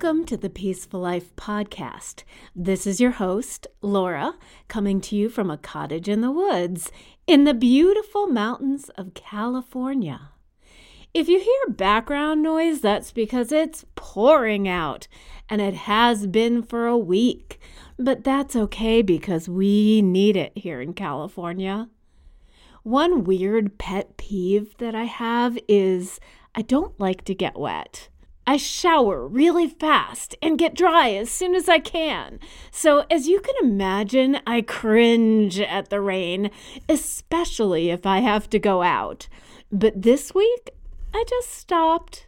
Welcome to the Peaceful Life Podcast. This is your host, Laura, coming to you from a cottage in the woods in the beautiful mountains of California. If you hear background noise, that's because it's pouring out, and it has been for a week. But that's okay because we need it here in California. One weird pet peeve that I have is I don't like to get wet. I shower really fast and get dry as soon as I can. So, as you can imagine, I cringe at the rain, especially if I have to go out. But this week, I just stopped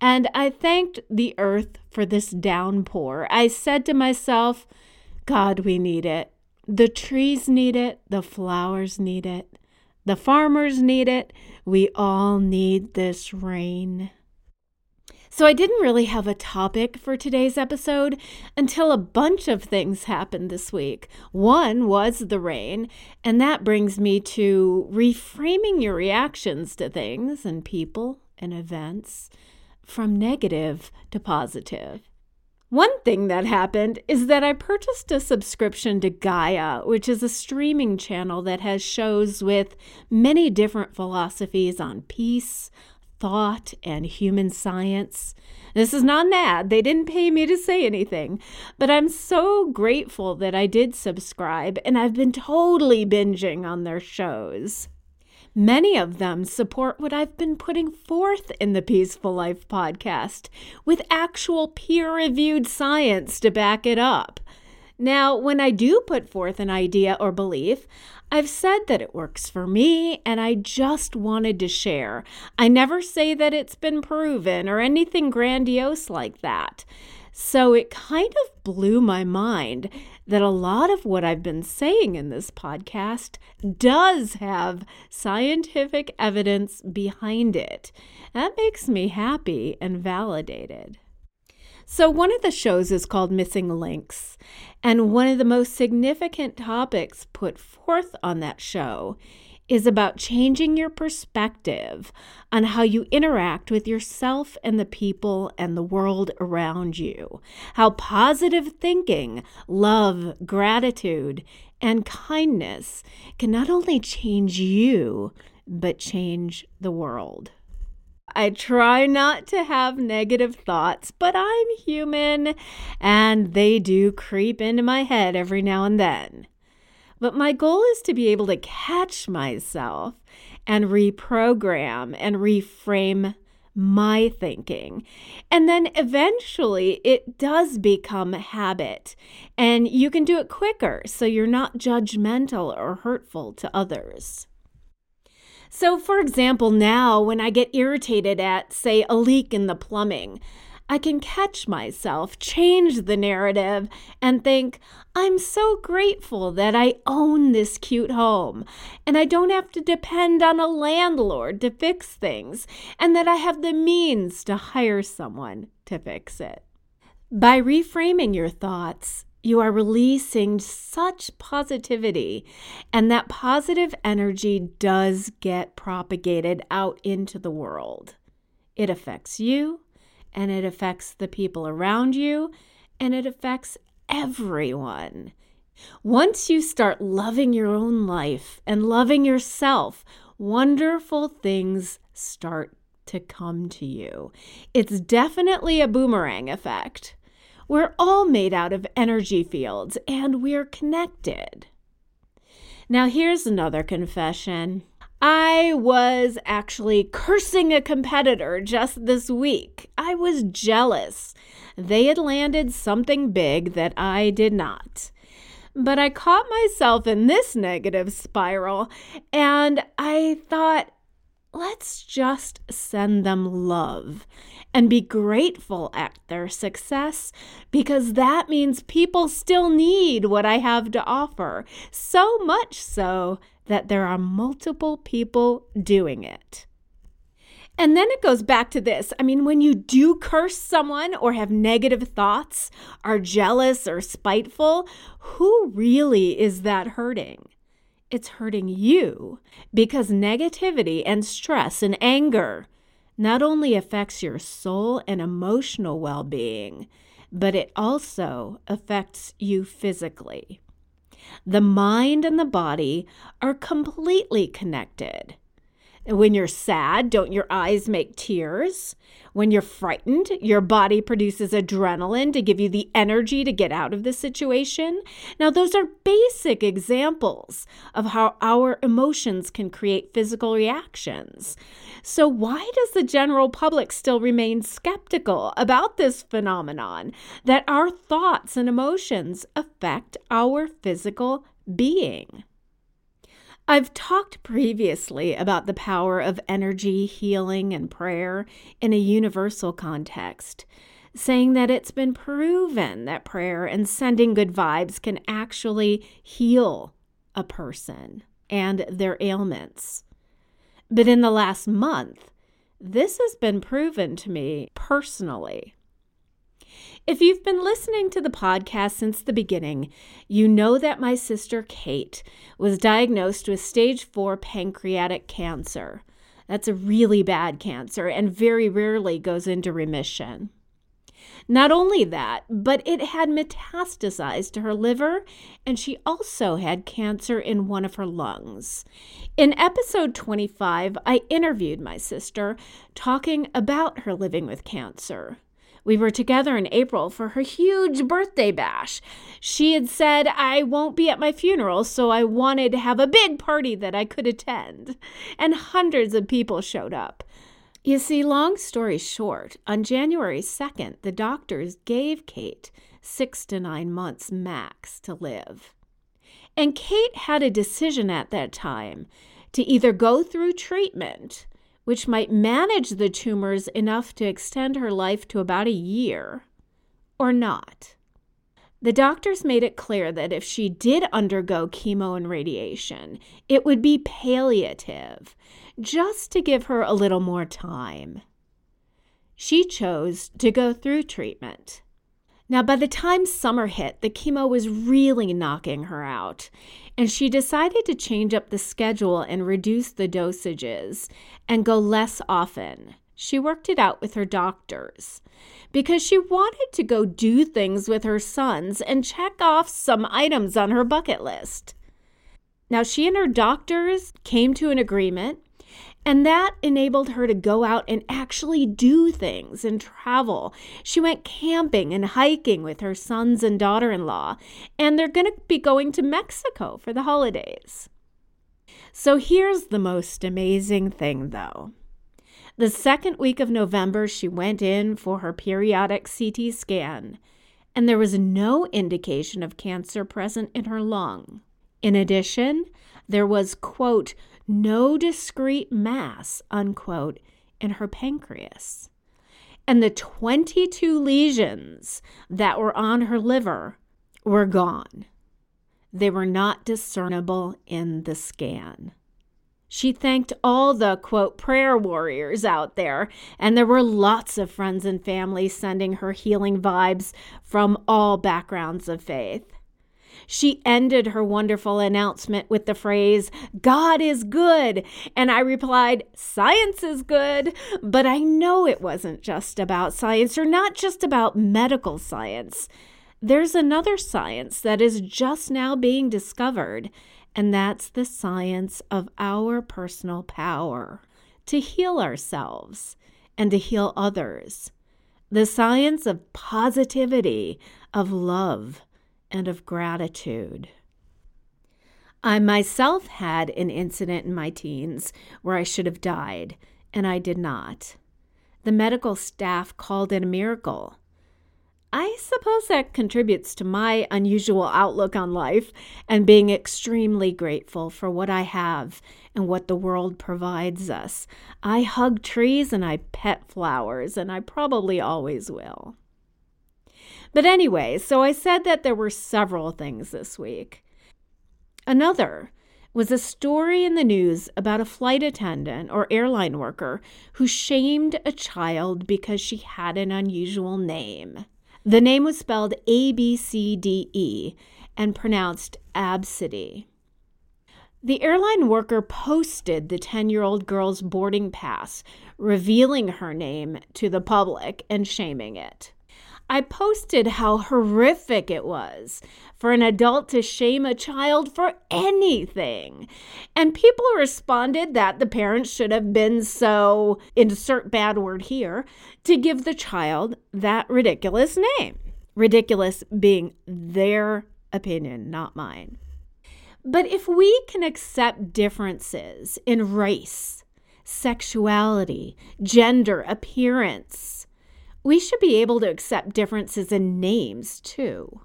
and I thanked the earth for this downpour. I said to myself, God, we need it. The trees need it. The flowers need it. The farmers need it. We all need this rain. So, I didn't really have a topic for today's episode until a bunch of things happened this week. One was the rain, and that brings me to reframing your reactions to things and people and events from negative to positive. One thing that happened is that I purchased a subscription to Gaia, which is a streaming channel that has shows with many different philosophies on peace, thought and human science. This is not an ad. They didn't pay me to say anything. But I'm so grateful that I did subscribe, and I've been totally binging on their shows. Many of them support what I've been putting forth in the Peaceful Life podcast with actual peer reviewed science to back it up. Now, when I do put forth an idea or belief, I've said that it works for me and I just wanted to share. I never say that it's been proven or anything grandiose like that. So it kind of blew my mind that a lot of what I've been saying in this podcast does have scientific evidence behind it. That makes me happy and validated. So, one of the shows is called Missing Links, and one of the most significant topics put forth on that show is about changing your perspective on how you interact with yourself and the people and the world around you. How positive thinking, love, gratitude, and kindness can not only change you, but change the world. I try not to have negative thoughts, but I'm human and they do creep into my head every now and then. But my goal is to be able to catch myself and reprogram and reframe my thinking. And then eventually it does become a habit, and you can do it quicker so you're not judgmental or hurtful to others. So, for example, now when I get irritated at, say, a leak in the plumbing, I can catch myself, change the narrative, and think, I'm so grateful that I own this cute home, and I don't have to depend on a landlord to fix things, and that I have the means to hire someone to fix it. By reframing your thoughts, you are releasing such positivity, and that positive energy does get propagated out into the world. It affects you, and it affects the people around you, and it affects everyone. Once you start loving your own life and loving yourself, wonderful things start to come to you. It's definitely a boomerang effect. We're all made out of energy fields and we're connected. Now, here's another confession. I was actually cursing a competitor just this week. I was jealous. They had landed something big that I did not. But I caught myself in this negative spiral and I thought, let's just send them love and be grateful at their success because that means people still need what I have to offer. So much so that there are multiple people doing it. And then it goes back to this. I mean, when you do curse someone or have negative thoughts, are jealous or spiteful, who really is that hurting? It's hurting you because negativity and stress and anger not only affects your soul and emotional well being, but it also affects you physically. The mind and the body are completely connected. When you're sad, don't your eyes make tears? When you're frightened, your body produces adrenaline to give you the energy to get out of the situation. Now, those are basic examples of how our emotions can create physical reactions. So, why does the general public still remain skeptical about this phenomenon that our thoughts and emotions affect our physical being? I've talked previously about the power of energy, healing, and prayer in a universal context, saying that it's been proven that prayer and sending good vibes can actually heal a person and their ailments. But in the last month, this has been proven to me personally. If you've been listening to the podcast since the beginning, you know that my sister Kate was diagnosed with stage four pancreatic cancer. That's a really bad cancer and very rarely goes into remission. Not only that, but it had metastasized to her liver, and she also had cancer in one of her lungs. In episode 25, I interviewed my sister talking about her living with cancer. We were together in April for her huge birthday bash. She had said, I won't be at my funeral, so I wanted to have a big party that I could attend. And hundreds of people showed up. You see, long story short, on January 2nd, the doctors gave Kate six to nine months max to live. And Kate had a decision at that time to either go through treatment which might manage the tumors enough to extend her life to about a year, or not. The doctors made it clear that if she did undergo chemo and radiation, it would be palliative, just to give her a little more time. She chose to go through treatment. Now, by the time summer hit, the chemo was really knocking her out, and she decided to change up the schedule and reduce the dosages and go less often. She worked it out with her doctors because she wanted to go do things with her sons and check off some items on her bucket list. Now, she and her doctors came to an agreement and that enabled her to go out and actually do things and travel. She went camping and hiking with her sons and daughter in law, and they're going to be going to Mexico for the holidays. So here's the most amazing thing, though. The second week of November, she went in for her periodic CT scan, and there was no indication of cancer present in her lung. In addition, there was, quote, no discrete mass, unquote, in her pancreas. And the 22 lesions that were on her liver were gone. They were not discernible in the scan. She thanked all the quote prayer warriors out there, and there were lots of friends and family sending her healing vibes from all backgrounds of faith. She ended her wonderful announcement with the phrase, God is good. And I replied, Science is good. But I know it wasn't just about science or not just about medical science. There's another science that is just now being discovered, and that's the science of our personal power to heal ourselves and to heal others. The science of positivity, of love, and of gratitude. I myself had an incident in my teens where I should have died, and I did not. The medical staff called it a miracle. I suppose that contributes to my unusual outlook on life and being extremely grateful for what I have and what the world provides us. I hug trees and I pet flowers, and I probably always will. But anyway, so I said that there were several things this week. Another was a story in the news about a flight attendant or airline worker who shamed a child because she had an unusual name. The name was spelled A B C D E and pronounced Absidy. The airline worker posted the 10 year old girl's boarding pass, revealing her name to the public and shaming it. I posted how horrific it was for an adult to shame a child for anything. And people responded that the parents should have been so, insert bad word here, to give the child that ridiculous name. Ridiculous being their opinion, not mine. But if we can accept differences in race, sexuality, gender, appearance, we should be able to accept differences in names too.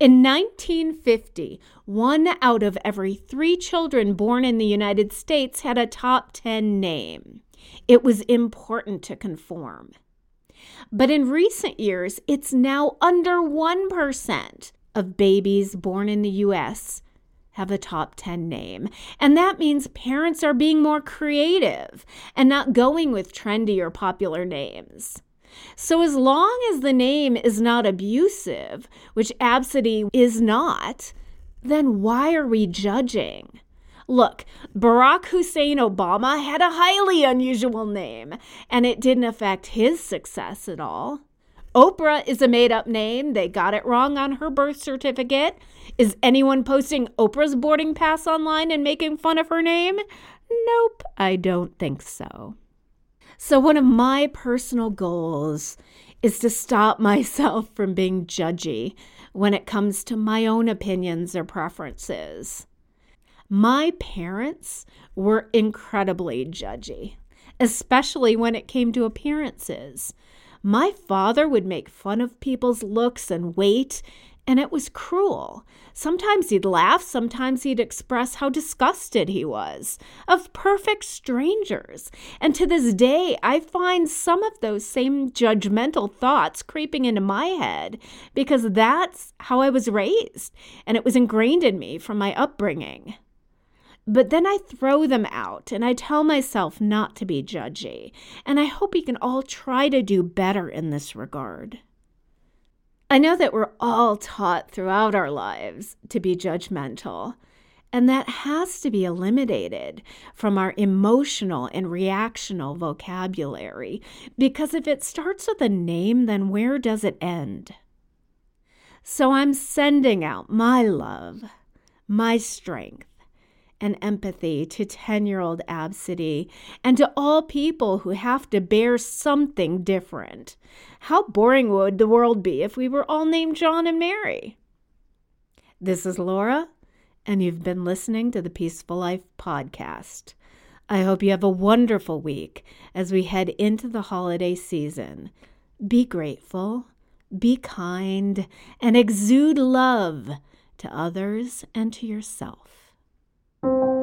In 1950, one out of every three children born in the United States had a top 10 name. It was important to conform. But in recent years, it's now under 1% of babies born in the US have a top 10 name. And that means parents are being more creative and not going with trendy or popular names. So, as long as the name is not abusive, which Absidy is not, then why are we judging? Look, Barack Hussein Obama had a highly unusual name, and it didn't affect his success at all. Oprah is a made up name. They got it wrong on her birth certificate. Is anyone posting Oprah's boarding pass online and making fun of her name? Nope, I don't think so. So, one of my personal goals is to stop myself from being judgy when it comes to my own opinions or preferences. My parents were incredibly judgy, especially when it came to appearances. My father would make fun of people's looks and weight and it was cruel. Sometimes he'd laugh, sometimes he'd express how disgusted he was of perfect strangers. And to this day, I find some of those same judgmental thoughts creeping into my head because that's how I was raised and it was ingrained in me from my upbringing. But then I throw them out and I tell myself not to be judgy. And I hope we can all try to do better in this regard. I know that we're all taught throughout our lives to be judgmental, and that has to be eliminated from our emotional and reactional vocabulary because if it starts with a name, then where does it end? So I'm sending out my love, my strength, and empathy to 10 year old Absidy and to all people who have to bear something different. How boring would the world be if we were all named John and Mary? This is Laura, and you've been listening to the Peaceful Life podcast. I hope you have a wonderful week as we head into the holiday season. Be grateful, be kind, and exude love to others and to yourself. Thank you.